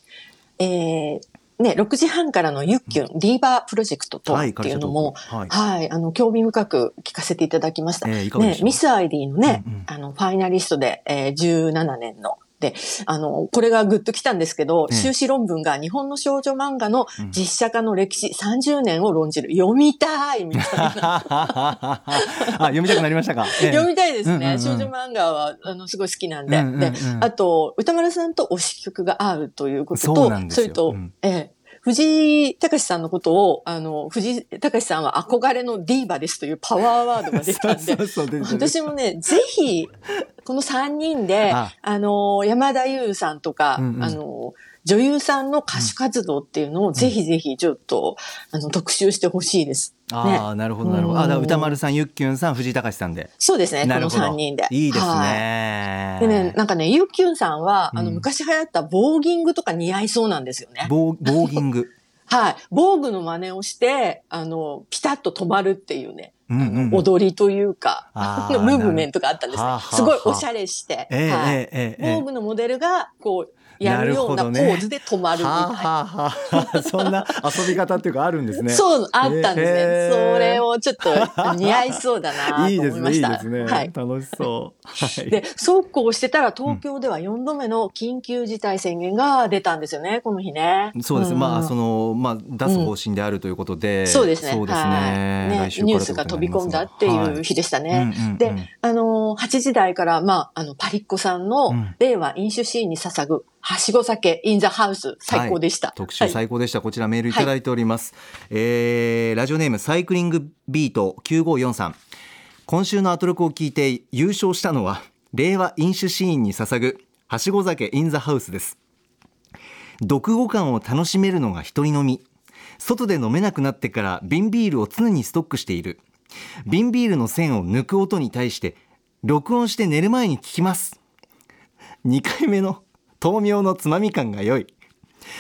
えーね、6時半からのユッキュン、リーバープロジェクトとっていうのも、はい。はい、あの、興味深く聞かせていただきました。えねミス ID のね、うんうん。あの、ファイナリストで、えー17年の、で、あの、これがグッときたんですけど、ええ。修士論文が日本の少女漫画のうん。実写化の歴史30年を論じる。読みたいみたいな。あ読みたくなりましたか、ええ。読みたいですね。少女漫画は、あの、すごい好きなんで。で、あと、歌丸さんと推し曲が合うということとそれと、うん。ええ、藤井隆さんのことを、あの、藤井隆さんは憧れのディーバですというパワーワードが出たんで 私もね、ぜひ、この3人で、ああ。の、山田優さんとか、うんうん。あの、女優さんの歌手活動っていうのをぜひぜひちょっと、あの、特集してほしいです。ああ、なるほどなるほど。あ歌丸さんゆっきゅんさん藤井隆さんで。そうですね、このなるほど。3人で。いいですはい。ね、でね、なんかね、ゆうきゅんさんは、あの、うん。昔流行ったボーギングとか似合いそうなんですよね。ボーボーギング。はい。防具の真似をして、あの、ピタッと止まるっていうね、踊りというか、ムーブメントがあったんですね。すごいおしゃれして、防具のモデルが、こう、やるようなポーズで止まるみたいな。はあ、はあはあ、そんな遊び方っていうかあるんですね。そう、あったんですね。それをちょっと似合いそうだなといいですね、思いました。いいですね。はい。楽しそう。はい。で、そうこうしてたら東京では4度目の緊急事態宣言が出たんですよね、この日ね。そうですね、んまあ、その、まあ、出す方針であるということで。そうですね。そうですはいね。ニュースが飛び込んだっていう日でしたね。で、あのー、8時台から、まあ、あの、パリッコさんのうん令和飲酒シーンに捧ぐ、はしご酒インザハウス、最高でした。特集はい。最高でした、こちらメールい。ただいております、えーラジオネームサイクリングビート9543今週のアトロクを聞いて優勝したのは令和飲酒シーンに捧ぐはしご酒インザハウスです。読後感を楽しめるのが一人飲み。外で飲めなくなってから瓶ビールを常にストックしている。瓶ビールの線を抜く音に対して録音して寝る前に聞きます。2回目の豆苗のつまみ感が良い。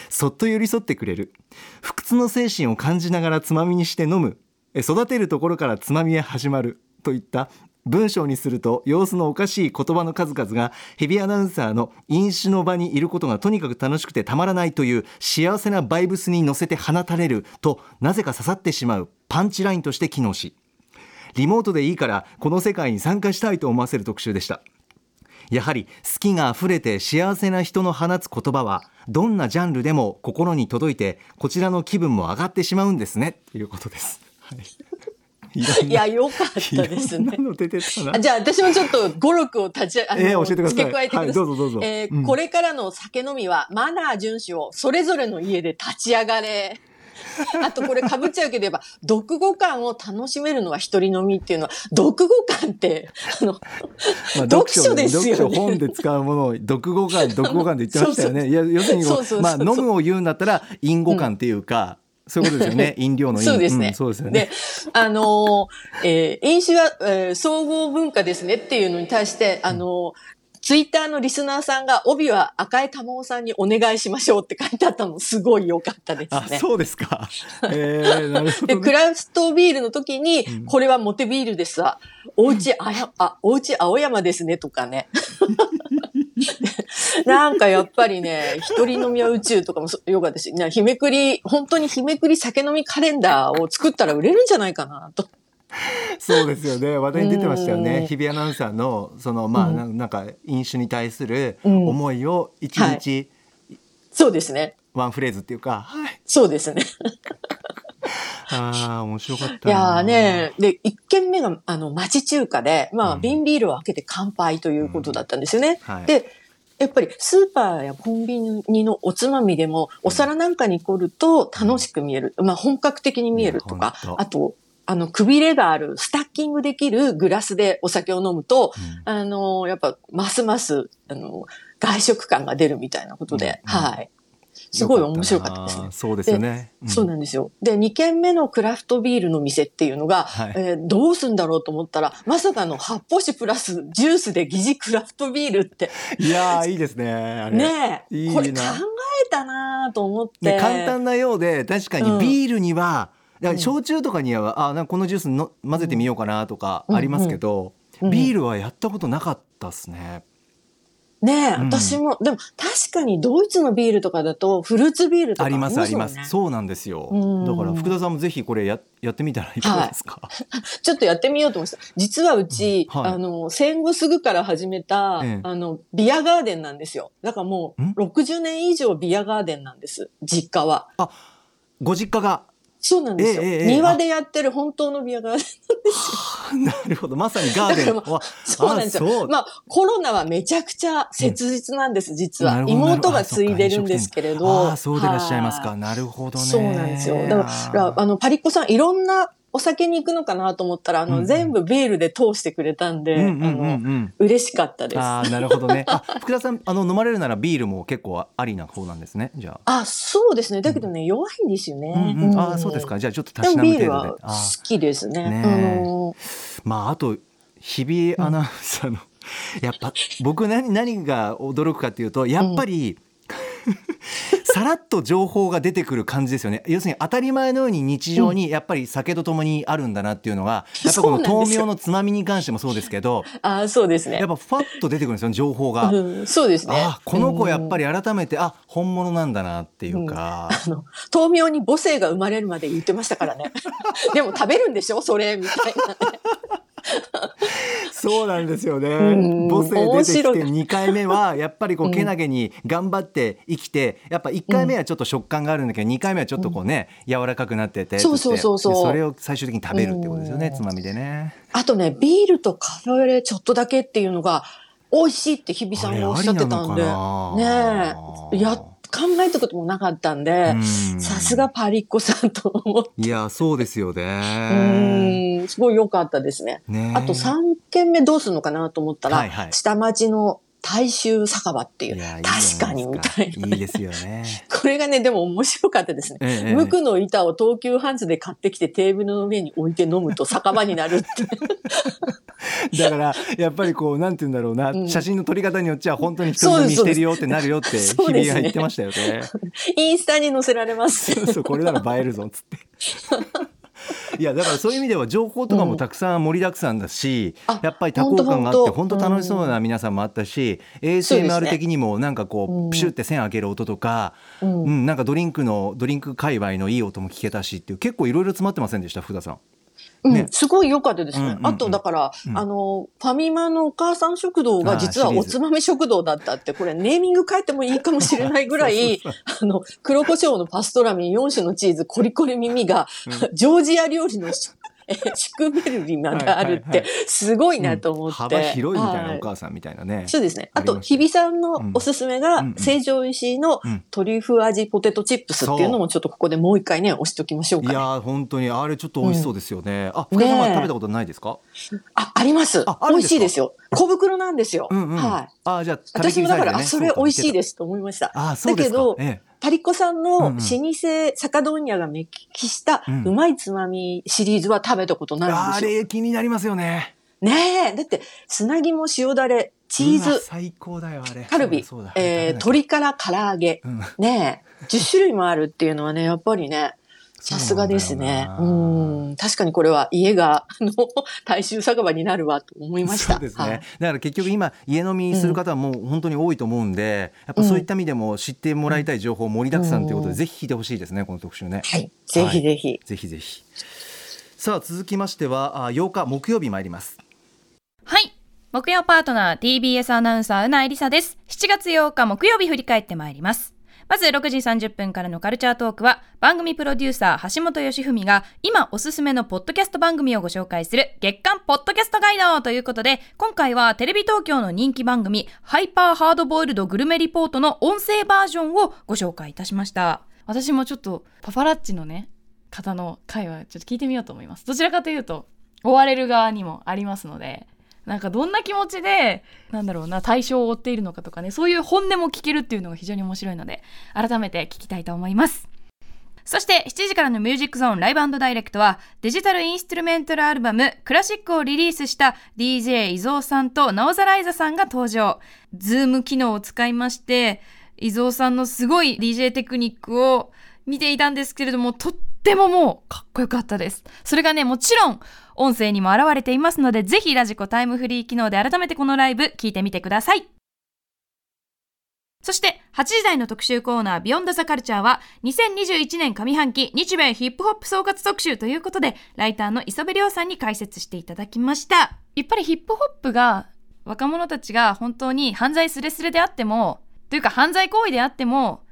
そっと寄り添ってくれる。不屈の精神を感じながらつまみにして飲む。育てるところからつまみへ始まる。といった。文章にすると様子のおかしい言葉の数々がヘビアナウンサーの飲酒の場にいることがとにかく楽しくてたまらないという幸せなバイブスに乗せて放たれる。となぜか刺さってしまう。パンチラインとして機能し。リモートでいいからこの世界に参加したいと思わせる特集でした。やはり好きが溢れて幸せな人の放つ言葉はどんなジャンルでも心に届いてこちらの気分も上がってしまうんですねということです。はい、いや、よかったですね。出てた。じゃあ、私もちょっと語録を立ち、あの、えー教えてください付け加えてください。はいどうぞどうぞえーうんこれからの酒飲みは、マナー遵守をそれぞれの家で立ち上がれ。あとこれ被っちゃうけど、やっぱ、読後感を楽しめるのは一人飲みっていうのは、読後感って、あの、まあ読書ですよね読書本で使うものを読語感読語感で言ってましたよね。いや要するにそうそうそうまあ飲むを言うんだったら因語感っていうか、そういうことですよね。飲料の飲そうですね。んそうですよでね。、あのーえー飲酒は、えー総合文化ですねっていうのに対して、あのーツイッターのリスナーさんが帯は赤江玉緒さんにお願いしましょうって書いてあったのすごい良かったですあね。そうですか。えー、なるほで、ど、ね。クラフトビールの時に、これはモテビールですわ。おうちあや、あ、おうち青山ですねとかね。なんかやっぱりね、一人飲みは宇宙とかもそよかったし、な日めくり、本当に日めくり酒飲みカレンダーを作ったら売れるんじゃないかなと。そうですよね。話題に出てましたようん。ね日比アナウンサーのそのまあ、ななんか飲酒に対するうん。思いを一はい。日そうですね。ワンフレーズっていうか、はい、そうですね。ああ面白かったいなやーね、で、一軒目が、あの、町中華で、まあ、うん。瓶ビールを開けて乾杯ということだったんですよね。はい。で、やっぱりスーパーやコンビニのおつまみでも、お皿なんかに凝ると楽しく見える。まあ、本格的に見えるとかあと、あの、くびれがある、スタッキングできるグラスでお酒を飲むと、あの、やっぱ、ますます、あの、外食感が出るみたいなことで、うんうん。はい。すごい面白かったですね。そうですよね、ん。そうなんですよ。で、2軒目のクラフトビールの店っていうのが、はい。えーどうすんだろうと思ったら、まさかの発泡酒プラスジュースで疑似クラフトビールって、いやーいいですねあれ。ねえ、いいな。これ考えたなと思って。ね簡単なようで確かうん。にビールには、だから焼酎とかにはあなんかこのジュースの混ぜてみようかなとかありますけど、うんうんビールはやったことなかったっすね。ねえ、うん私も、でも確かにドイツのビールとかだとフルーツビールとかありますあります。そうなんですよ。うんだから福田さんもぜひこれややってみたらいかがですか？ちょっとやってみようと思ってた。実はうち、うんはいあの、戦後すぐから始めた、ええあの、ビアガーデンなんですよ。だからもん？う、60年以上ビアガーデンなんです。実家は。ご実家がそうなんですよ。ええええ庭でやってる本当のビアガーデン。なるほどまさにガーデンだからわそうなんですよ。まあ、コロナはめちゃくちゃ切実なんです、実は。妹が継いでるんですけれど。ああそうでいらっしゃいますか。はなるほどね。そうなんですよ。だから、あの、パリッコさん、いろんなお酒に行くのかなと思ったら、あの、うんうん全部ビールで通してくれたんで、うんうんうんうあの、ん。嬉しかったです。ああなるほどね。あ福田さん あの飲まれるならビールも結構ありな方なんですね。じゃあ。あ、そうですね。だけどね、弱いんですよね。うんうん、あそうですか。じゃあちょっとたでしなむもビールは程度で。あ好きですね。ねあのまああと日比アナウンサーの、さらっと情報が出てくる感じですよね要するに当たり前のように日常にやっぱり酒とともにあるんだなっていうのが、やっぱこの豆苗のつまみに関してもそうですけどああ、そうですねやっ。ぱファッと出てくるんですよ情報が。うん、そうですね。あこの子やっぱり。り改めてあ本物なんだなっていうか、あの、豆苗に母性が生まれるまで言ってましたからね。でも食べるんでしょ？それ、みたいなね。そうなんですよね。ん。母性出てきて2回目はやっぱりこううん。けなげに頑張って生きてやっぱ1回目はちょっと食感があるんだけど2回目はちょっとこうね柔らかくなっててそうそうそう。そうでそれを最終的に食べるってことですよねうん。つまみでね。あとね、ビールとカフェオレちょっとだけっていうのが、美味しいって日比さんがおっしゃってたんで、ねえ、や、考えたこともなかったんで、うん。さすがパリッコさんと思って、いやそうですよね。うん、すごい良かったですね。ねあと3軒目どうするのかなと思ったら、はいはい。下町の大衆酒場っていう、い確かにみたいな、いいですよね。これがね、でも面白かったですね。ええ無垢の板を東急ハンズで買ってきてテーブルの上に置いて飲むと酒場になるって。だからやっぱりこうなんて言うんだろうな、うん写真の撮り方によっちゃ本当に人飲みしてるよってなるよって日そうです比が言ってましたよね。インスタに載せられます。そうそうこれなら映えるぞっつって。いやだからそういう意味では情報とかもたくさん盛りだくさんだし、あやっぱり多幸感があって本当楽しそうな皆さんもあったし、そうです ASMR ね的にもなんかこうんうプシュって線開ける音とか、うん。うん、なんかドリンクのドリンク界隈のいい音も聞けたしっていう結構いろいろ詰まってませんでした福田さん。うん、ね。すごい良かったですね。うんうんうん。あと、だから、うん。あの、ファミマのお母さん食堂が実はおつまみ食堂だったって、これネーミング変えてもいいかもしれないぐらい、あの、黒胡椒のパストラミ、4種のチーズ、コリコリ耳が、ジョージア料理のしえシュクメルリまであるってすごいなと思って。幅広いみたいなはお母さんみたいなね。そうですね。あと、日比さんのおすすめが成城石井のうんトリュフ味ポテトチップスっていうのもちょっとここでもう一回ね、押しておきましょうか、ね。いやー本当にあれちょっと美味しそうですよね。あ福田さんはねえ食べたことないですか？あ、あります。美味しいですよ。小袋なんですよ。はい。あじゃあ私もだから。あ、それ美味しいす。ですと思いました。あそうですか。だけどええパリッコさんの老舗酒問屋が目利きしたうまいつまみシリーズは食べたことないんあですよ。れ気になりますよね。ねえ。だって、砂肝塩だれ、チーズ、最高だよあれ。カルビえー、鶏から唐揚げ。ゃうんねえ。10種類もあるっていうのはね、やっぱりね、さすがですね。そうん。確かにこれは家が、あの、大衆酒場になるわと思いました。そうですね、はいだから結局今家飲みする方はもう本当に多いと思うんで、やっぱそういった意味でも知ってもらいたい情報盛りだくさんということで、うんぜひ聞いてほしいですねこの特集ね、はい。ぜひぜひ。ぜひぜひさあ続きましてはあ8日木曜日参りますはい。木曜パートナー TBS アナウンサーうなえりさです。7月8日木曜日振り返ってまいります。まず6時30分からのカルチャートークは番組プロデューサー橋本義文が今おすすめのポッドキャスト番組をご紹介する月間ポッドキャストガイドということで今回はテレビ東京の人気番組ハイパーハードボイルドグルメリポートの音声バージョンをご紹介いたしました。私もちょっとパパラッチのね方の回はちょっと聞いてみようと思います。どちらかというと追われる側にもありますのでなんかどんな気持ちで、なんだろうな、対象を追っているのかとかね、そういう本音も聞けるっていうのが非常に面白いので、改めて聞きたいと思います。そして7時からのミュージックゾーンライブダイレクトはデジタルインストゥルメンタルアルバムクラシックをリリースした DJ 伊蔵さんとナオザライザさんが登場。ズーム機能を使いまして、 IZOH さんのすごい DJ テクニックを見ていたんですけれども、とってももうかっこよかったです。それがね、もちろん音声にも現れていますので、ぜひラジコタイムフリー機能で改めてこのライブ聞いてみてください。そして、8時台の特集コーナー、ビヨンドザカルチャーは、2021年上半期日米ヒップホップ総括特集ということで、ライターの磯部亮さんに解説していただきました。やっぱりヒップホップが、若者たちが本当に犯罪すれすれであっても、というか犯罪行為であっても、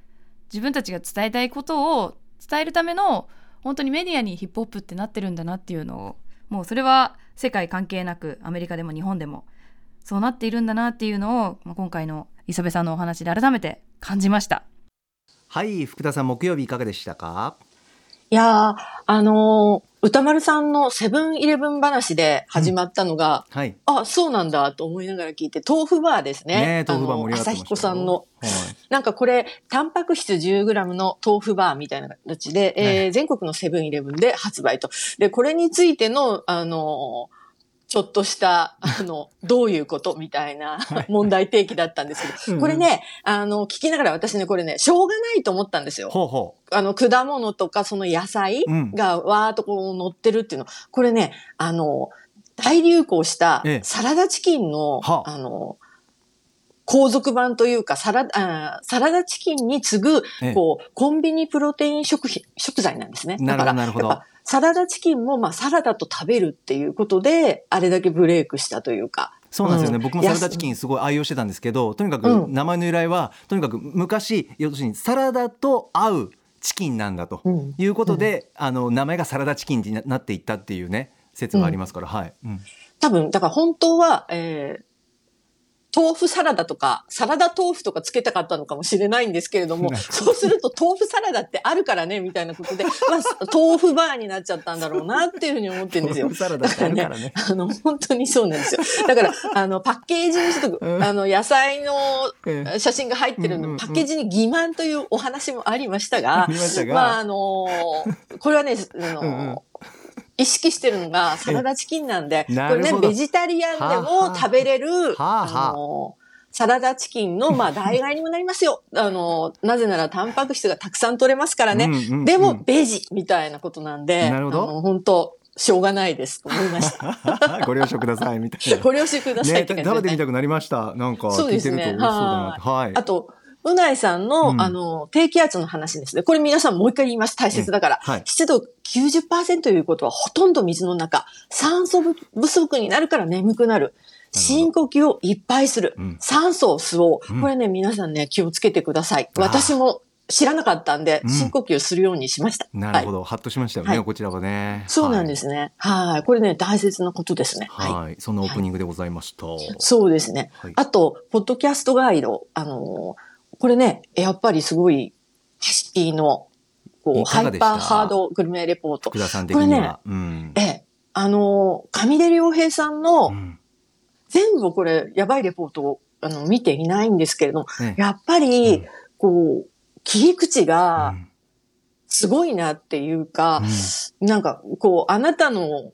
自分たちが伝えたいことを伝えるための、本当にメディアにヒップホップってなってるんだなっていうのを、もうそれは世界関係なく、アメリカでも日本でも、そうなっているんだなっていうのを、まあ、今回の磯部さんのお話で改めて感じました。はい福田さん木曜日いかがでしたか？いやー、あのー歌丸さんのセブンイレブン話で始まったのが、はいあ、そうなんだと思いながら聞いて、豆腐バーですね。ねえ豆腐バー盛り上がってましたあの朝彦さんの。はいなんかこれ、タンパク質 10g の豆腐バーみたいな形で、えー全国のセブンイレブンで発売と。で、これについての、あのーちょっとした、あの、どういうことみたいな問題提起だったんですけど、うん。これね、あの、聞きながら私ね、これね、しょうがないと思ったんですよ。ほうほあの、果物とかその野菜うん。がわーっとこう乗ってるっていうの。これね、あの、大流行したええ。サラダチキンの、は。ああの、後続版というか、サラあーサラダチキンに次ぐええ、こう、コンビニプロテイン食品、食材なんですね。なるほどだからなるほど。サラダチキンも、まあ、サラダと食べるっていうことで、あれだけブレイクしたというか。そうなんですよね、うん。僕もサラダチキンすごい愛用してたんですけどとにかくうん。名前の由来はとにかく昔要するにサラダと合うチキンなんだとうん。いうことで、あの名前がサラダチキンにななっていったっていうね説がありますから、はい、うん。多分、だから本当は、えー豆腐サラダとか、サラダ豆腐とかつけたかったのかもしれないんですけれども、そうすると豆腐サラダってあるからね、みたいなことで、まあ、豆腐バーになっちゃったんだろうなっていうふうに思ってるんですよ。豆腐サラダってあるからね。あの、本当にそうなんですよ。だから、あの、パッケージにちょっと、うん。あの、野菜のええ写真が入ってるの、パッケージに欺瞞というお話もありましたがましたが。まあ、あのこれはね、あのうんうん意識してるのがサラダチキンなんで、これね、ベジタリアンでもあ食べれる、はあはああのサラダチキンの、まあ、代替にもなりますよ。あの、なぜならタンパク質がたくさん取れますからね。うんうんうんでも、ベジみたいなことなんで、なるほど本当しょうがないですと思いました。ご了承くださいみたいな。ご了承くださいね、食べてみたくなりました。なんかそう聞いてるとですね美味しそうだなって。はい。あと、うないさんの、うんあの、低気圧の話ですね。これ皆さんもう一回言います。大切だから。はい湿度90%ということはほとんど水の中。酸素不足になるから眠くなる。深呼吸をいっぱいする。うん酸素を吸おう、うんこれね、皆さんね、気をつけてください。私も知らなかったんで、うん深呼吸するようにしました。はいなるほど、ハッとしましたよね、はいこちらはね。そうなんですね。はい。これね、大切なことですね。はい。はい。はい。そのオープニングでございました。そうですね。はいあと、ポッドキャストガイド。あのーこれね、やっぱりすごい、ハシピーの、こう、ハイパーハードグルメレポート。福田さん的には。うんえ。え、あのー上出良平さんの、うん全部これ、やばいレポートを、あの、見ていないんですけれども、ねやっぱり、うんこう、切り口うがんすごいなっていうか、なんか、こう、あなたの、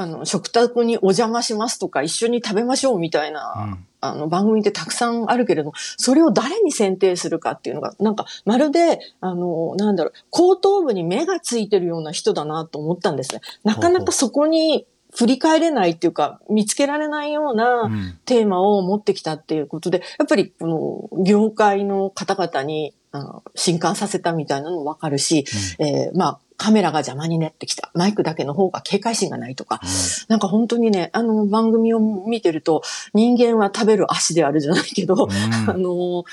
あの、食卓にお邪魔しますとか、一緒に食べましょうみたいな、うんあの、番組ってたくさんあるけれども、それを誰に選定するかっていうのが、なんか、まるで、あの、なんだろう、後頭部に目がついてるような人だなと思ったんですね。なかなかそこに振り返れないっていうか、見つけられないよううなんテーマを持ってきたっていうことで、やっぱり、この、業界の方々に、あの、震撼させたみたいなのもわかるし、えーまあ、カメラが邪魔になってきた。マイクだけの方が警戒心がないとか、なんか本当にね、あの番組を見てると、人間は食べる足であるじゃないけど、うん。あの、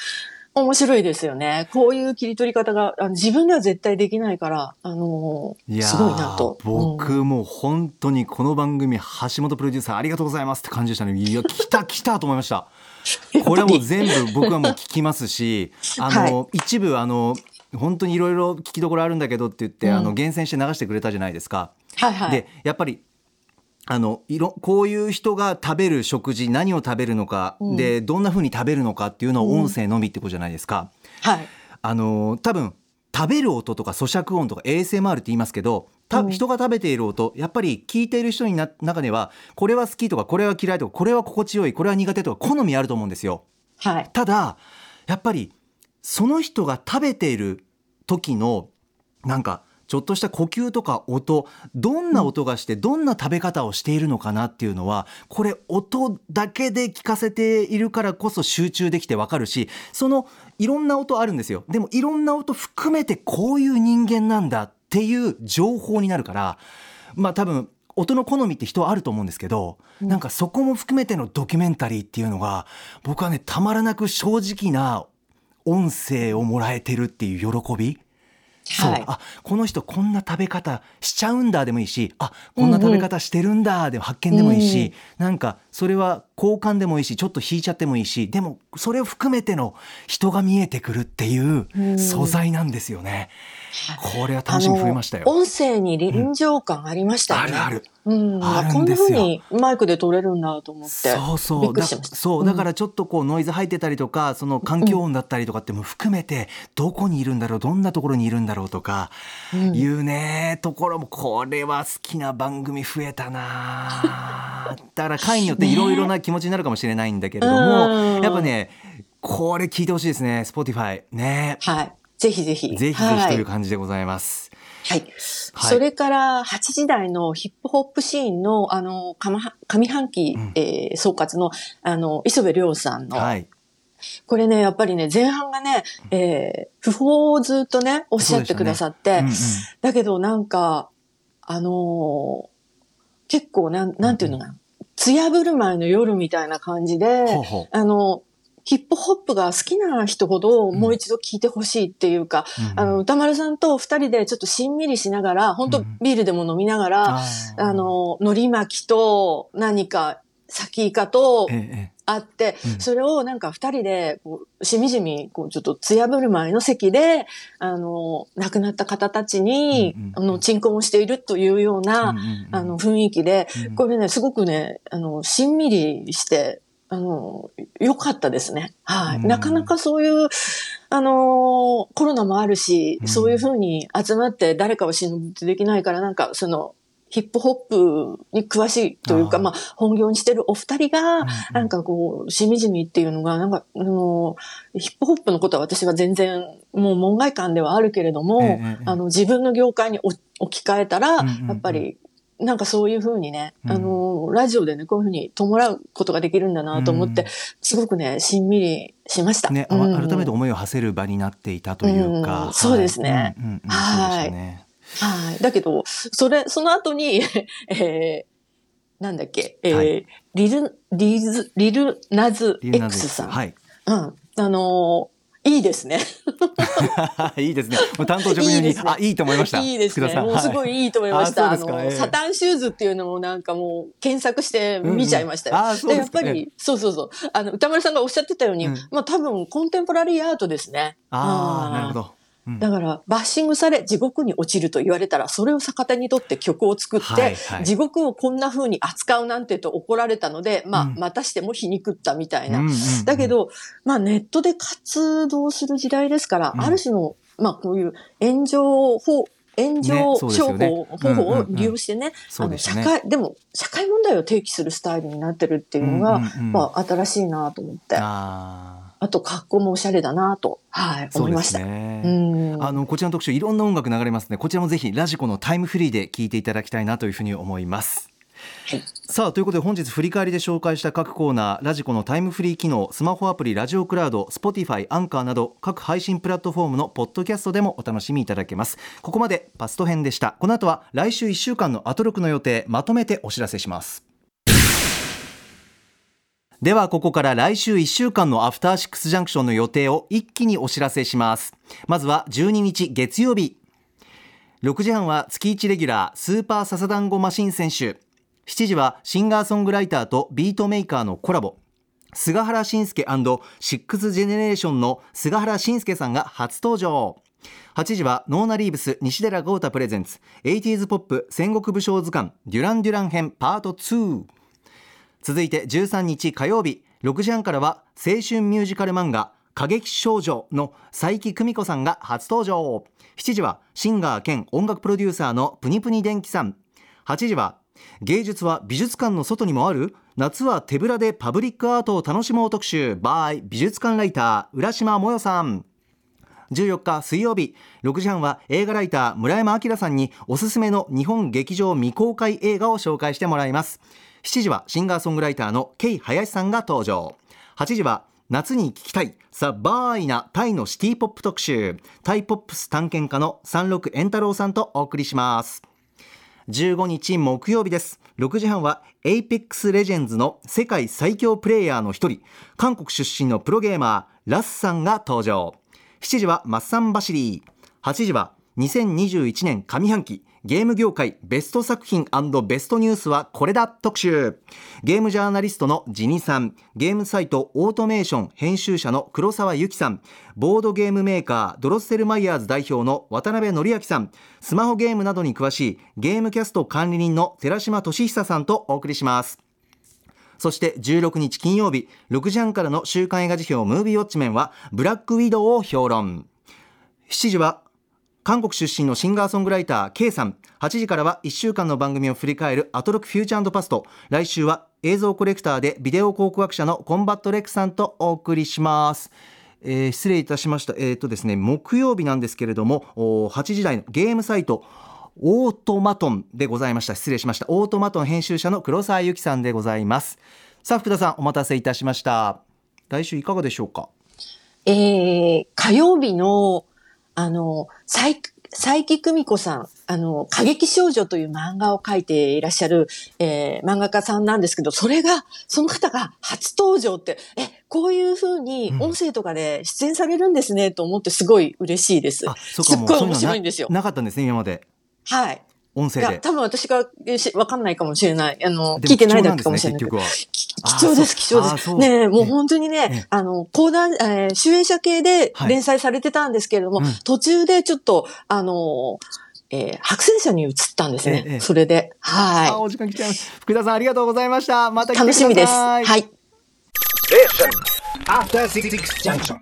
面白いですよね。こういう切り取り方が、あの自分では絶対できないから、あの、ーすごいなと。僕もう本当にこの番組橋本プロデューサーありがとうございますって感じでしたねいや来た来たと思いました これはもう全部僕はもう聞きますしあの、一部あの本当にいろいろ聞きどころあるんだけどって言って、うんあの厳選して流してくれたじゃないですか。はいはい。でやっぱりあのいろこういう人が食べる食事何を食べるのか、うんでどんな風に食べるのかっていうのを音声のみってことじゃないですか。はい。あの多分食べる音とか咀嚼音とか ASMR って言いますけどたうん人が食べている音やっぱり聞いている人にな中ではこれは好きとかこれは嫌いとかこれは心地よいこれは苦手とか好みあると思うんですよ。はい。ただやっぱりその人が食べている時のなんかちょっとした呼吸とか音どんな音がしてどんな食べ方をしているのかなっていうのはこれ音だけで聞かせているからこそ集中できてわかるしそのいろんな音あるんですよ。でもいろんな音含めてこういう人間なんだっていう情報になるからまあ多分音の好みって人はあると思うんですけど、なんかそこも含めてのドキュメンタリーっていうのが僕はねたまらなく正直な音声をもらえてるっていう喜びそう、はい。あこの人こんな食べ方しちゃうんだでもいいしあこんな食べ方してるんだでも発見でもいいし、なんかそれは交換でもいいしちょっと引いちゃってもいいしでもそれを含めての人が見えてくるっていううん。素材なんですよね。これは楽しみ増えましたよ。音声に臨場感ありましたよね。あるある。うん。あるこんなんですよ風にマイクで撮れるんだと思って。そうそう。だそうだからちょっとこうノイズ入ってたりとかその環境音だったりとかっても含めてどこにいるんだろうどんなところにいるんだろうとかうんいうねところもこれは好きな番組増えたな だから回によっていろいろな気持ちになるかもしれないんだけれども、うんやっぱねこれ聞いてほしいですね Spotify ねはい。ぜひぜひ。ぜひぜひはという感じでございます。はい。はい。それから、8時台のヒップホップシーンの、あの、上半期、うん。えー総括の、あの、磯部亮さんの、はい、これね、やっぱりね、前半がね、えー不法をずっとね、おっしゃってくださって、うんうん。だけどなんか、あのー結構なん、なんていうのかな、艶ぶる前の夜みたいな感じで、ほうほう。あの、ヒップホップが好きな人ほどもう一度聞いてほしいっていうか、うん。あの、歌丸さんと二人でちょっとしんみりしながら、本当うん。ビールでも飲みながら、あー。あの、海苔巻きと何か、サキイカとえええあって、うん。それをなんか二人で、こうしみじみ、こう、ちょっと艶ぶる前の席で、あの、亡くなった方たちに、うんうんあの、鎮魂をしているというような、うんうんうん。あの、雰囲気で、うん。これね、すごくね、あの、しんみりして、あの、良かったですね。はい。うん。なかなかそういう、あの、コロナもあるし、うん。そういうふうに集まって誰かを死ぬってできないから、なんか、その、ヒップホップに詳しいというか、あー。まあ、本業にしてるお二人が、うんなんかこう、しみじみっていうのが、なんか、あの、ヒップホップのことは私は全然、もう門外観ではあるけれども、えあの、自分の業界に置置き換えたら、やっぱり、なんかそういうふうにね、うんあの、ラジオでね、こういうふうに弔うことができるんだなと思って、うんすごくね、しんみりしました。ね、あうん改めて思いを馳せる場になっていたというか、うんそうですねはいはい。だけど、それ、その後に、えー、なんだっけ、えーはいリル、リズ、リルナズ X さん。はい。うん。あのーいいですね。いいですね。もう担当直入に、ねあ、いいと思いました。いいですね。もうすごいいいと思いました。はいああの、サタンシューズっていうのもなんかもう検索して見ちゃいましたよ。うんうんあそうですかやっぱり、そうそうそう。あの、歌丸さんがおっしゃってたように、うんまあ多分コンテンポラリーアートですね。ああ、なるほど。うん。だから、バッシングされ、地獄に落ちると言われたら、それを逆手にとって曲を作って、地獄をこんな風に扱うなんてと怒られたので、まあ、うん。またしても皮肉ったみたいな。だけど、まあ、ネットで活動する時代ですから、うん。ある種の、まあ、こういう炎上法、炎上商法、方法を利用してね、あの、社会、でも、社会問題を提起するスタイルになってるっていうのが、まあ、新しいなと思って、ああと、格好もおしゃれだなと、はい、思いますした。ね。うん。あのこちらの特集いろんな音楽流れますねこちらもぜひラジコのタイムフリーで聞いていただきたいなというふうに思います。はいさあということで本日振り返りで紹介した各コーナーラジコのタイムフリー機能スマホアプリラジオクラウド Spotify アンカーなど各配信プラットフォームのポッドキャストでもお楽しみいただけますここまでパスト編でしたこの後は来週1週間のアトロクの予定まとめてお知らせしますではここから来週1週間のアフターシックスジャンクションの予定を一気にお知らせします。まずは12日月曜日。6時半は月1レギュラースーパーササダンゴマシン選手。7時はシンガーソングライターとビートメーカーのコラボ。菅原慎介シックスジェネレーションの菅原慎介さんが初登場。8時はノーナリーブス西寺豪太プレゼンツ。80s ポップ戦国武将図鑑デュラン・デュラン編パート2続いて13日火曜日6時半からは青春ミュージカル漫画過激少女の佐伯久美子さんが初登場。7時はシンガー兼音楽プロデューサーのプニプニ電気さん。8時は芸術は美術館の外にもある夏は手ぶらでパブリックアートを楽しもう特集。by 美術館ライター浦島もよさん。14日水曜日6時半は映画ライター村山明さんにおすすめの日本劇場未公開映画を紹介してもらいます。7時はシンガーソングライターのケイ林さんが登場。8時は夏に聴きたいサバーイなタイのシティポップ特集タイポップス探検家の三六円太郎さんとお送りします。15日木曜日です。6時半は APEX レジェンズの世界最強プレイヤーの一人韓国出身のプロゲーマーラッさんが登場。7時はマッサンバシリー。8時は2021年上半期ゲーム業界ベスト作品ベストニュースはこれだ特集。ゲームジャーナリストのジニさん。ゲームサイトオートメーション編集者の黒沢由紀さん。ボードゲームメーカードロッセルマイヤーズ代表の渡辺則明さん。スマホゲームなどに詳しいゲームキャスト管理人の寺島俊久さんとお送りします。そして16日金曜日6時半からの週刊映画辞表ムービーウォッチメンはブラックウィドウを評論。7時は韓国出身のシンガーソングライター K さん8時からは1週間の番組を振り返るアトロックフューチャーパスト来週は映像コレクターでビデオ考古学者のコンバットレックさんとお送りしますえー失礼いたしました。えっ、とですね、木曜日なんですけれども、8時台のゲームサイト、オートマトンでございました。失礼しました。オートマトン編集者の黒沢由紀さんでございます。さあ、福田さん、お待たせいたしました。来週いかがでしょうか？えー、火曜日の、あの、佐伯佐伯久美子さん、あの、過激少女という漫画を描いていらっしゃる、えー漫画家さんなんですけど、それが、その方が初登場って、え、こういう風に音声とかで出演されるんですね、と思ってすごい嬉しいです。あ、そうすかもうっごい面白いんですよ。なかったんですね、今まで。はい。いや、音声で。多分私がえしわかんないかもしれない。あの、聞いてないだけかもしれない貴重です、貴重です。ねえもうええ本当にええね、あの、講談、えー、主演者系ではい連載されてたんですけれども、うん途中でちょっと、あの、えー白戦車に移ったんですね。ええそれで。あ、はお時間来ちゃいます。福田さん、ありがとうございました。またい。来てください。楽しみです。はい。